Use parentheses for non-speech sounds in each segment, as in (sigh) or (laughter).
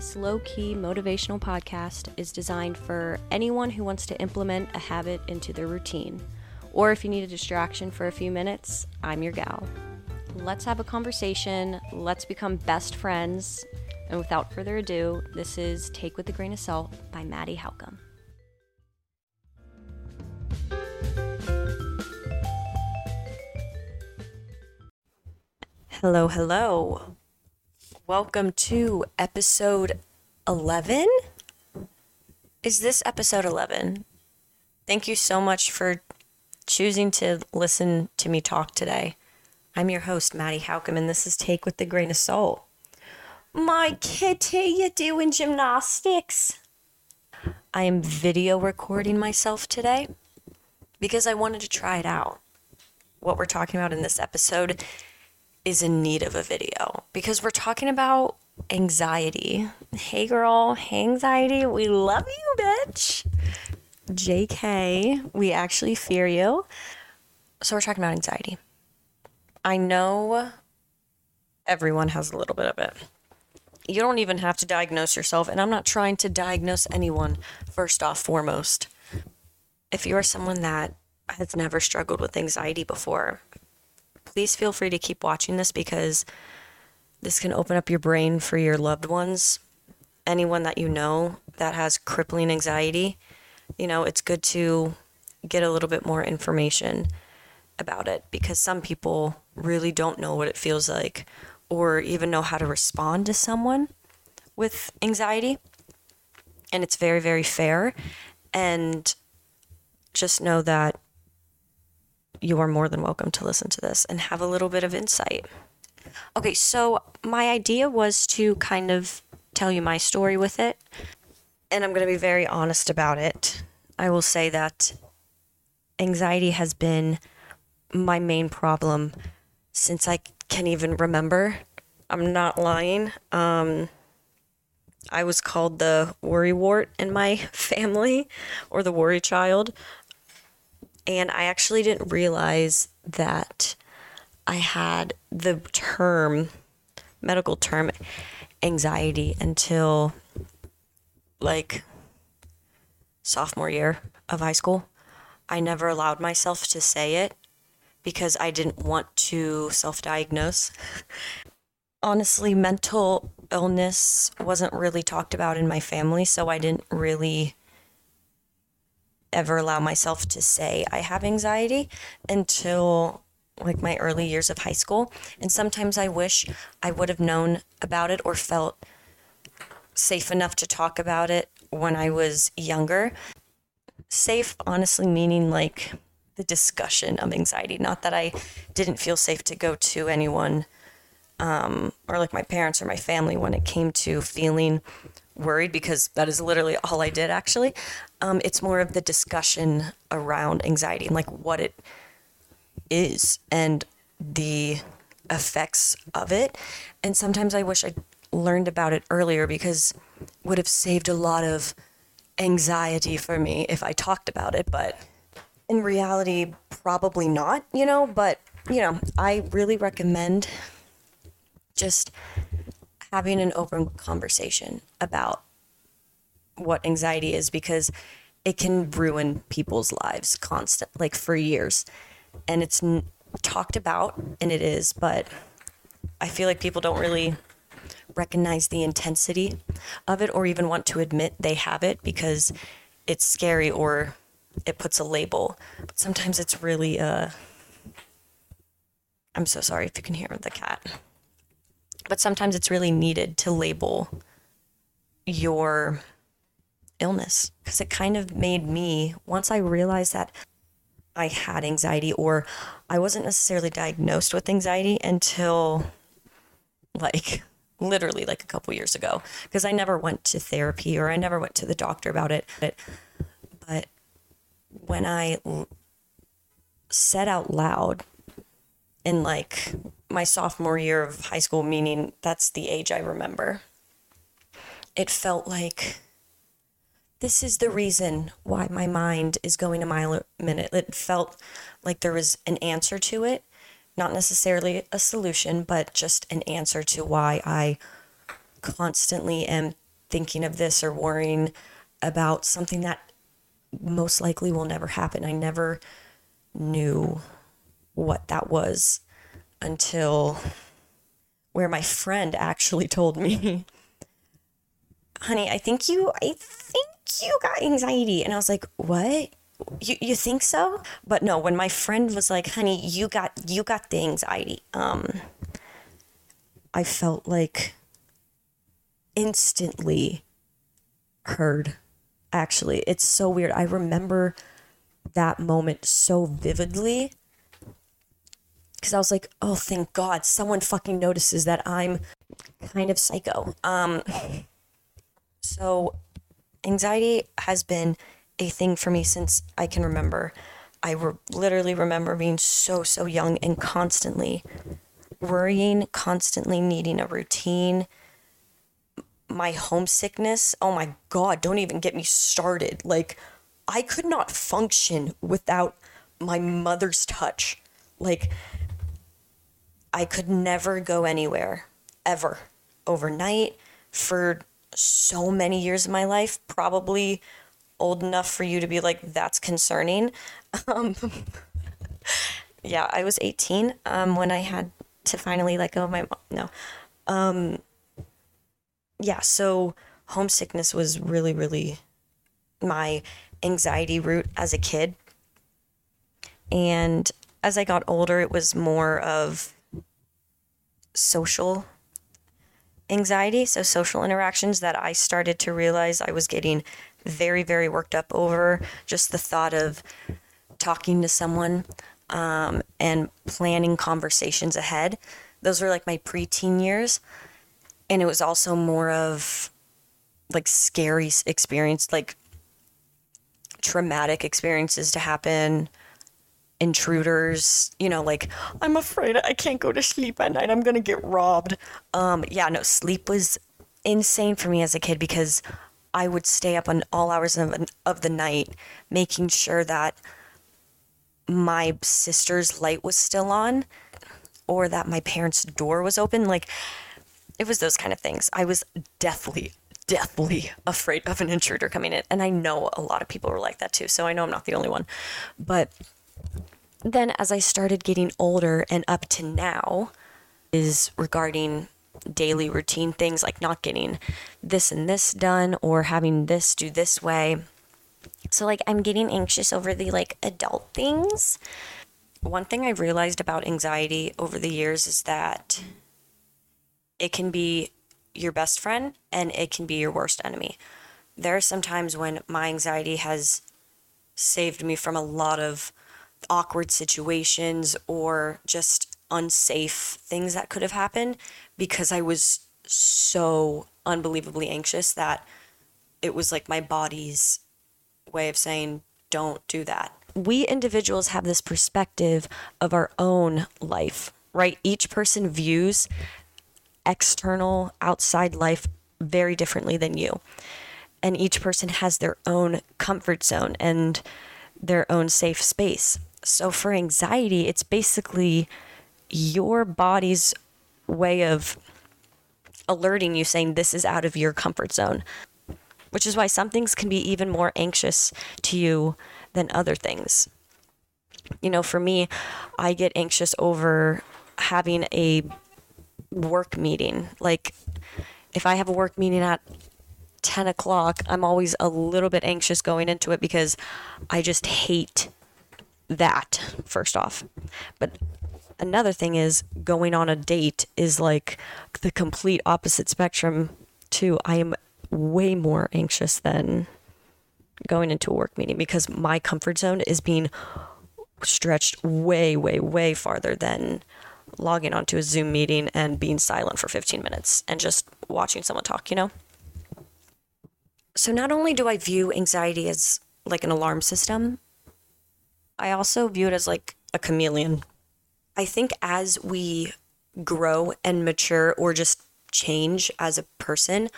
This low key motivational podcast is designed for anyone who wants to implement a habit into their routine. Or if you need a distraction for a few minutes, I'm your gal. Let's have a conversation, let's become best friends. And without further ado, this is Take with a Grain of Salt by Maddie Halcomb. Hello, hello. Welcome to episode 11. Is this episode 11? Thank you so much for choosing to listen to me talk today. I'm your host, Maddie Halcomb, and this is Take with the Grain of Salt. My kitty, you doing gymnastics? I am video recording myself today because I wanted to try it out. What we're talking about in this episode is in need of a video because we're talking about anxiety. Hey girl, hey anxiety, we love you, bitch. JK, we actually fear you. So we're talking about anxiety. I know everyone has a little bit of it. You don't even have to diagnose yourself, and I'm not trying to diagnose anyone, first off, foremost. If you are someone that has never struggled with anxiety before, please feel free to keep watching this because this can open up your brain for your loved ones, anyone that you know that has crippling anxiety. You know, it's good to get a little bit more information about it because some people really don't know what it feels like or even know how to respond to someone with anxiety. And it's very, very fair. And just know that you are more than welcome to listen to this and have a little bit of insight. Okay, so my idea was to kind of tell you my story with it, and I'm going to be very honest about it. I will say that anxiety has been my main problem since I can even remember. I'm not lying. Um, I was called the worry wart in my (laughs) family or the worry child. And I actually didn't realize that I had the term, medical term, anxiety until like sophomore year of high school. I never allowed myself to say it because I didn't want to self diagnose. (laughs) Honestly, mental illness wasn't really talked about in my family, so I didn't really ever allow myself to say I have anxiety until like my early years of high school. And sometimes I wish I would have known about it or felt safe enough to talk about it when I was younger. Safe, honestly, meaning like the discussion of anxiety. Not that I didn't feel safe to go to anyone um, or like my parents or my family when it came to feeling worried because that is literally all I did actually. Um, it's more of the discussion around anxiety and like what it is and the effects of it. And sometimes I wish I learned about it earlier because would have saved a lot of anxiety for me if I talked about it, but in reality probably not, you know, but you know, I really recommend just having an open conversation about what anxiety is because it can ruin people's lives constant like for years. And it's n- talked about and it is but i feel like people don't really recognize the intensity of it or even want to admit they have it because it's scary or it puts a label. But sometimes it's really uh i'm so sorry if you can hear the cat. But sometimes it's really needed to label your illness because it kind of made me once I realized that I had anxiety or I wasn't necessarily diagnosed with anxiety until like literally like a couple years ago because I never went to therapy or I never went to the doctor about it. But, but when I l- said out loud in like my sophomore year of high school, meaning that's the age I remember, it felt like this is the reason why my mind is going a mile a minute. It felt like there was an answer to it, not necessarily a solution, but just an answer to why I constantly am thinking of this or worrying about something that most likely will never happen. I never knew what that was until where my friend actually (laughs) told me, honey, I think you, I think you got anxiety. And I was like, what? You, you think so? But no, when my friend was like, honey, you got, you got the anxiety. Um, I felt like instantly heard. Actually, it's so weird. I remember that moment so vividly because I was like, oh, thank God, someone fucking notices that I'm kind of psycho. Um, so anxiety has been a thing for me since I can remember. I re- literally remember being so, so young and constantly worrying, constantly needing a routine. My homesickness, oh my God, don't even get me started. Like, I could not function without my mother's touch. Like, I could never go anywhere ever overnight for so many years of my life, probably old enough for you to be like, that's concerning. (laughs) Um, yeah, I was 18 um, when I had to finally let go of my mom. No. Um, yeah, so homesickness was really, really my anxiety root as a kid. And as I got older, it was more of social anxiety, so social interactions that I started to realize I was getting very, very worked up over. Just the thought of talking to someone um, and planning conversations ahead. Those were like my preteen years. And it was also more of like scary experience, like traumatic experiences to happen intruders, you know, like I'm afraid I can't go to sleep at night. I'm going to get robbed. Um yeah, no, sleep was insane for me as a kid because I would stay up on all hours of, of the night making sure that my sister's light was still on or that my parents' door was open. Like it was those kind of things. I was deathly deathly afraid of an intruder coming in. And I know a lot of people were like that too. So I know I'm not the only one. But then as I started getting older and up to now is regarding daily routine things like not getting this and this done or having this do this way. So like I'm getting anxious over the like adult things. One thing I've realized about anxiety over the years is that it can be your best friend and it can be your worst enemy. There are some times when my anxiety has saved me from a lot of awkward situations or just unsafe things that could have happened because I was so unbelievably anxious that it was like my body's way of saying, don't do that. We individuals have this perspective of our own life, right? Each person views external, outside life very differently than you. And each person has their own comfort zone and their own safe space. So for anxiety, it's basically your body's way of alerting you saying this is out of your comfort zone, which is why some things can be even more anxious to you than other things. You know, for me, I get anxious over having a work meeting. Like, if I have a work meeting at 10 o'clock, I'm always a little bit anxious going into it because I just hate that first off. But another thing is going on a date is like the complete opposite spectrum too. I am way more anxious than going into a work meeting because my comfort zone is being stretched way, way, way farther than logging onto a Zoom meeting and being silent for 15 minutes and just watching someone talk, you know? So not only do I view anxiety as like an alarm system, I also view it as like a chameleon. I think as we grow and mature or just change as a person,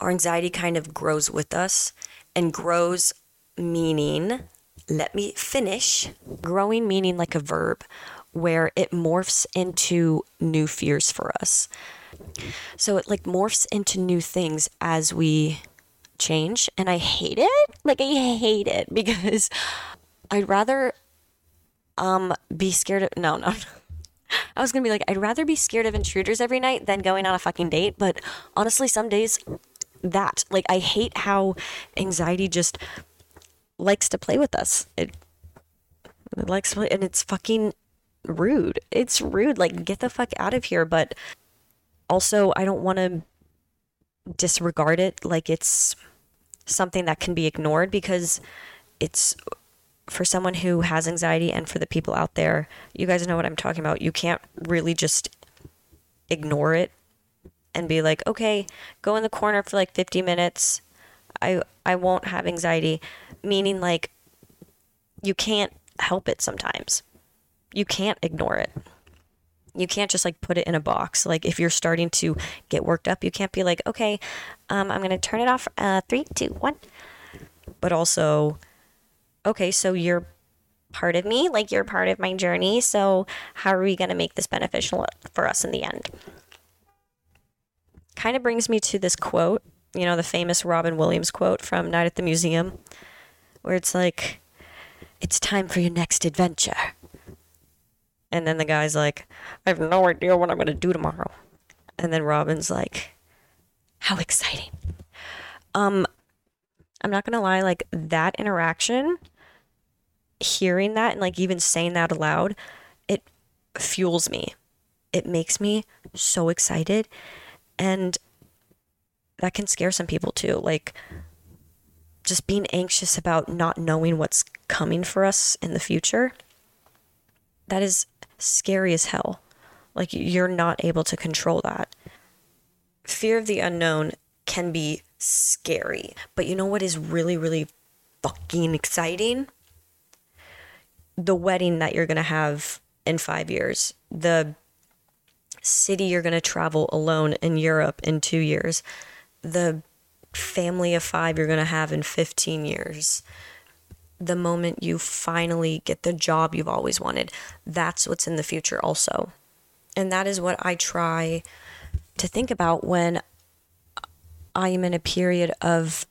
our anxiety kind of grows with us and grows meaning, let me finish, growing meaning like a verb where it morphs into new fears for us. So it like morphs into new things as we change. And I hate it. Like, I hate it (laughs) because I'd rather um be scared of no no (laughs) I was gonna be like I'd rather be scared of intruders every night than going on a fucking date but honestly some days that like I hate how anxiety just likes to play with us. It, it likes play and it's fucking rude. It's rude like get the fuck out of here but also I don't want to disregard it like it's something that can be ignored because it's for someone who has anxiety and for the people out there, you guys know what I'm talking about. You can't really just ignore it and be like, okay, go in the corner for like 50 minutes. I I won't have anxiety, meaning like you can't help it sometimes. You can't ignore it. You can't just like put it in a box. Like if you're starting to get worked up, you can't be like, okay, um, I'm gonna turn it off. Uh, three, two, one. But also, okay, so you're part of me, like you're part of my journey. So how are we gonna make this beneficial for us in the end? Kind of brings me to this quote, you know, the famous Robin Williams quote from Night at the Museum, where it's like, "It's time for your next adventure." And then the guy's like, I have no idea what I'm going to do tomorrow. And then Robin's like, How exciting. Um, I'm not going to lie, like that interaction, hearing that and like even saying that aloud, it fuels me. It makes me so excited. And that can scare some people too. Like, just being anxious about not knowing what's coming for us in the future. That is scary as hell. Like you're not able to control that. Fear of the unknown can be scary, but you know what is really, really fucking exciting? The wedding that you're going to have in five years, the city you're going to travel alone in Europe in two years, the family of five you're going to have in 15 years the moment you finally get the job you've always wanted. That's what's in the future, also. And that is what I try to think about when I am in a period of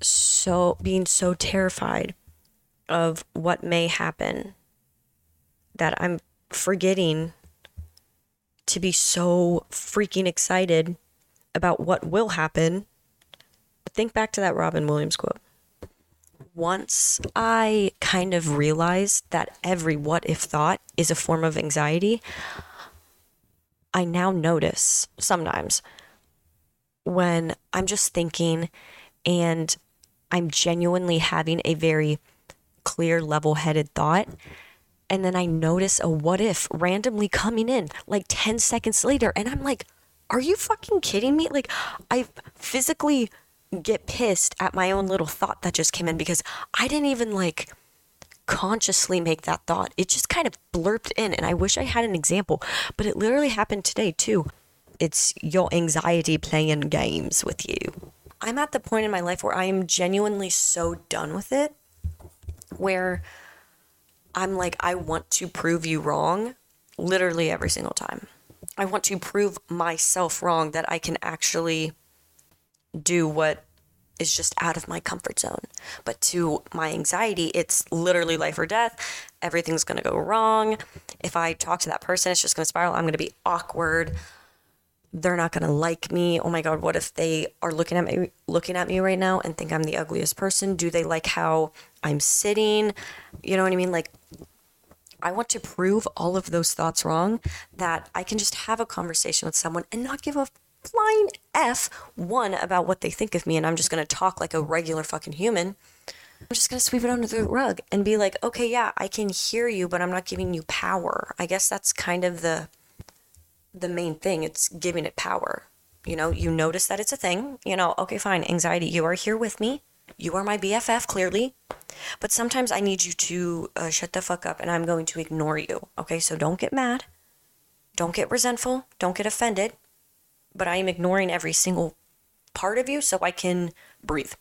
so being so terrified of what may happen that I'm forgetting to be so freaking excited about what will happen. Think back to that Robin Williams quote once I kind of realized that every what if thought is a form of anxiety, I now notice sometimes when I'm just thinking and I'm genuinely having a very clear, level headed thought. And then I notice a what if randomly coming in like 10 seconds later. And I'm like, are you fucking kidding me? Like, I physically get pissed at my own little thought that just came in because I didn't even like consciously make that thought. It just kind of blurped in and I wish I had an example, but it literally happened today too. It's your anxiety playing games with you. I'm at the point in my life where I am genuinely so done with it where I'm like I want to prove you wrong literally every single time. I want to prove myself wrong that I can actually do what is just out of my comfort zone. But to my anxiety, it's literally life or death. Everything's going to go wrong. If I talk to that person, it's just going to spiral. I'm going to be awkward. They're not going to like me. Oh my god, what if they are looking at me looking at me right now and think I'm the ugliest person? Do they like how I'm sitting? You know what I mean? Like I want to prove all of those thoughts wrong that I can just have a conversation with someone and not give a flying F one about what they think of me and I'm just going to talk like a regular fucking human. I'm just going to sweep it under the rug and be like, "Okay, yeah, I can hear you, but I'm not giving you power." I guess that's kind of the the main thing. It's giving it power. You know, you notice that it's a thing. You know, okay, fine. Anxiety, you are here with me. You are my BFF, clearly. But sometimes I need you to uh, shut the fuck up and I'm going to ignore you. Okay, so don't get mad. Don't get resentful. Don't get offended but I am ignoring every single part of you so I can breathe.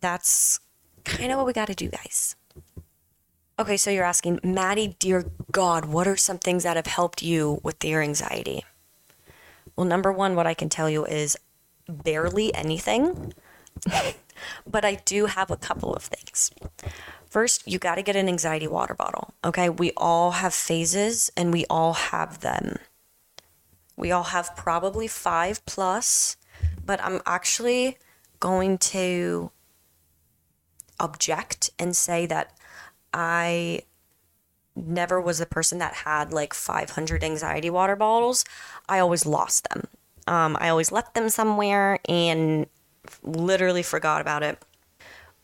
That's kind of what we got to do, guys. Okay, so you're asking, Maddie, dear God, what are some things that have helped you with your anxiety? Well, number one, what I can tell you is barely anything, (laughs) but I do have a couple of things. First, you got to get an anxiety water bottle. Okay. We all have phases and we all have them. We all have probably five plus, but I'm actually going to object and say that I never was a person that had like 500 anxiety water bottles. I always lost them. Um, I always left them somewhere and literally forgot about it.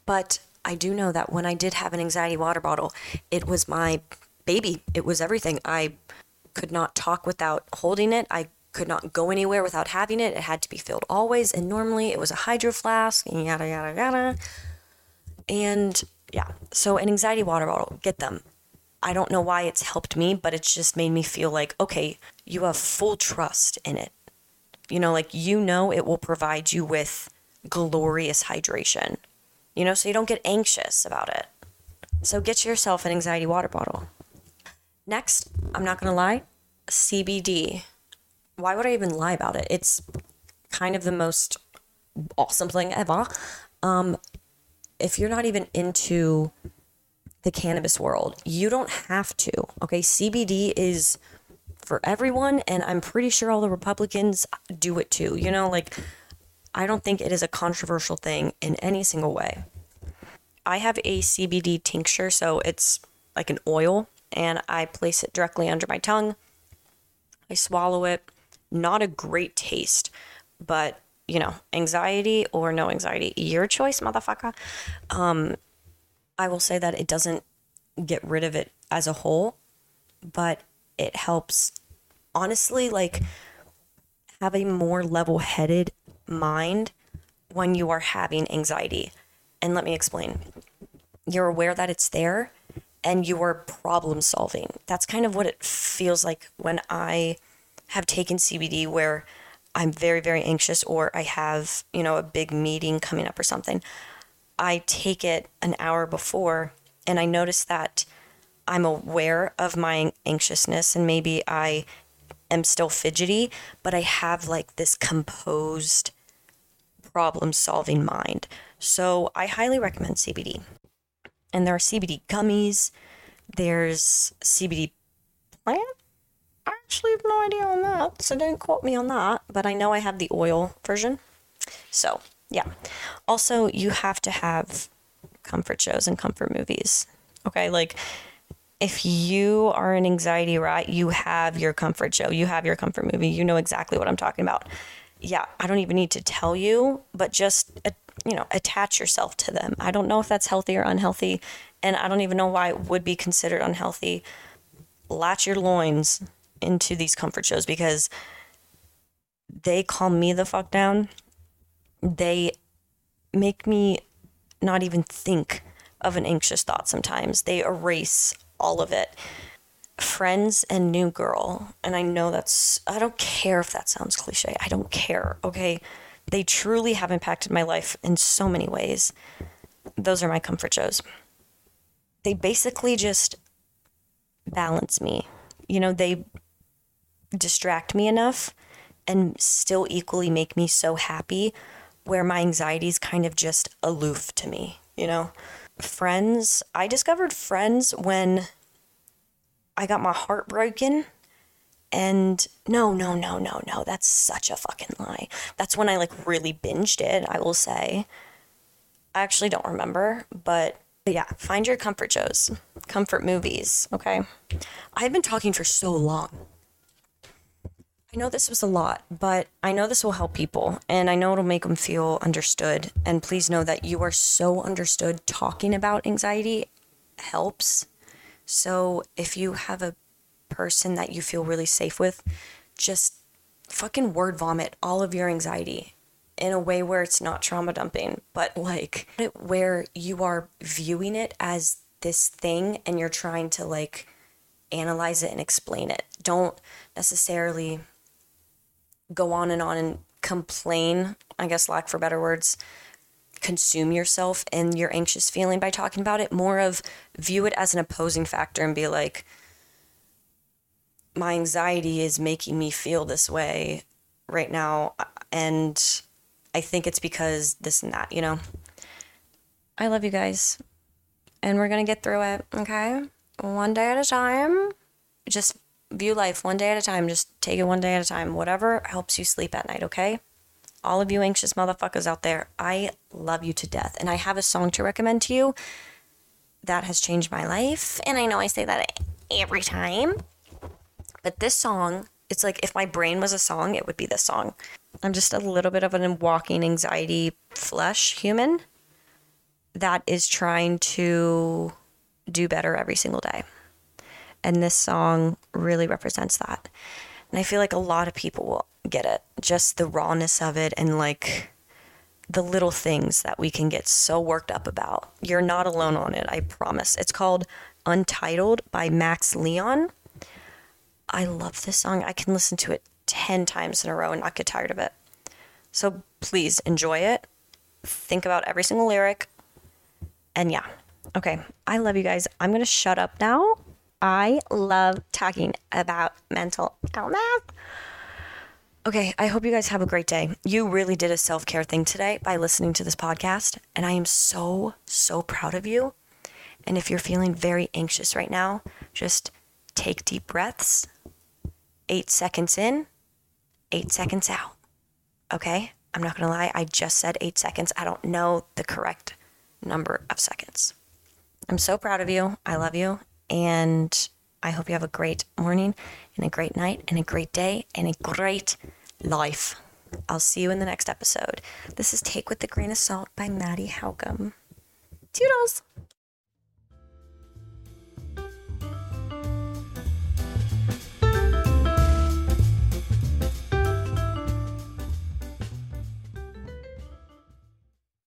But I do know that when I did have an anxiety water bottle, it was my baby. It was everything. I could not talk without holding it. I could not go anywhere without having it. It had to be filled always. And normally it was a hydro flask and yada, yada, yada. And yeah, so an anxiety water bottle, get them. I don't know why it's helped me, but it's just made me feel like, okay, you have full trust in it. You know, like you know it will provide you with glorious hydration, you know, so you don't get anxious about it. So get yourself an anxiety water bottle. Next, I'm not going to lie, CBD. Why would I even lie about it? It's kind of the most awesome thing ever. Um, if you're not even into the cannabis world, you don't have to. Okay. CBD is for everyone. And I'm pretty sure all the Republicans do it too. You know, like, I don't think it is a controversial thing in any single way. I have a CBD tincture, so it's like an oil, and I place it directly under my tongue. I swallow it. Not a great taste, but you know, anxiety or no anxiety, your choice, motherfucker. Um, I will say that it doesn't get rid of it as a whole, but it helps honestly like have a more level-headed mind when you are having anxiety. And let me explain. You're aware that it's there and you are problem solving. That's kind of what it feels like when I have taken CBD where I'm very, very anxious or I have, you know, a big meeting coming up or something. I take it an hour before and I notice that I'm aware of my anxiousness and maybe I am still fidgety, but I have like this composed problem solving mind. So I highly recommend CBD. And there are CBD gummies, there's CBD plant I actually have no idea on that, so don't quote me on that. But I know I have the oil version. So, yeah. Also, you have to have comfort shows and comfort movies. Okay, like if you are an anxiety rat, you have your comfort show, you have your comfort movie, you know exactly what I'm talking about. Yeah, I don't even need to tell you, but just uh, you know, attach yourself to them. I don't know if that's healthy or unhealthy, and I don't even know why it would be considered unhealthy. Latch your loins into these comfort shows because they calm me the fuck down. They make me not even think of an anxious thought sometimes. They erase all of it. Friends and New Girl, and I know that's, I don't care if that sounds cliche. I don't care, okay? They truly have impacted my life in so many ways. Those are my comfort shows. They basically just balance me. You know, they distract me enough and still equally make me so happy where my anxiety is kind of just aloof to me, you know? Friends, I discovered friends when I got my heart broken. And no, no, no, no, no. That's such a fucking lie. That's when I like really binged it, I will say. I actually don't remember, but yeah, find your comfort shows, comfort movies, okay? I've been talking for so long. I know this was a lot, but I know this will help people and I know it'll make them feel understood. And please know that you are so understood. Talking about anxiety helps. So if you have a person that you feel really safe with, just fucking word vomit all of your anxiety in a way where it's not trauma dumping, but like where you are viewing it as this thing and you're trying to like analyze it and explain it. Don't necessarily go on and on and complain, I guess, lack for better words, consume yourself and your anxious feeling by talking about it. More of view it as an opposing factor and be like, my anxiety is making me feel this way. right now. And I think it's because this and that, you know? I love you guys. And we're going to get through it, okay? One day at a time. Just view life one day at a time. Just take it one day at a time. Whatever helps you sleep at night, okay? All of you anxious motherfuckers out there, I love you to death. And I have a song to recommend to you that has changed my life. And I know I say that every time. But this song, it's like if my brain was a song, it would be this song. I'm just a little bit of a walking anxiety flesh human that is trying to do better every single day. And this song really represents that. And I feel like a lot of people will get it. Just the rawness of it and like the little things that we can get so worked up about. You're not alone on it, I promise. It's called Untitled by Max Leon. I love this song. I can listen to it 10 times in a row and not get tired of it. So please enjoy it. Think about every single lyric. And yeah. Okay. I love you guys. I'm going to shut up now. I love talking about mental illness. Okay, I hope you guys have a great day. You really did a self care thing today by listening to this podcast, and I am so, so proud of you. And if you're feeling very anxious right now, just take deep breaths, eight seconds in, eight seconds out. Okay? I'm not gonna lie, I just said eight seconds. I don't know the correct number of seconds. I'm so proud of you. I love you. And I hope you have a great morning and a great night and a great day and a great life. I'll see you in the next episode. This is Take with a Grain of Salt by Maddie Halcomb. Toodles!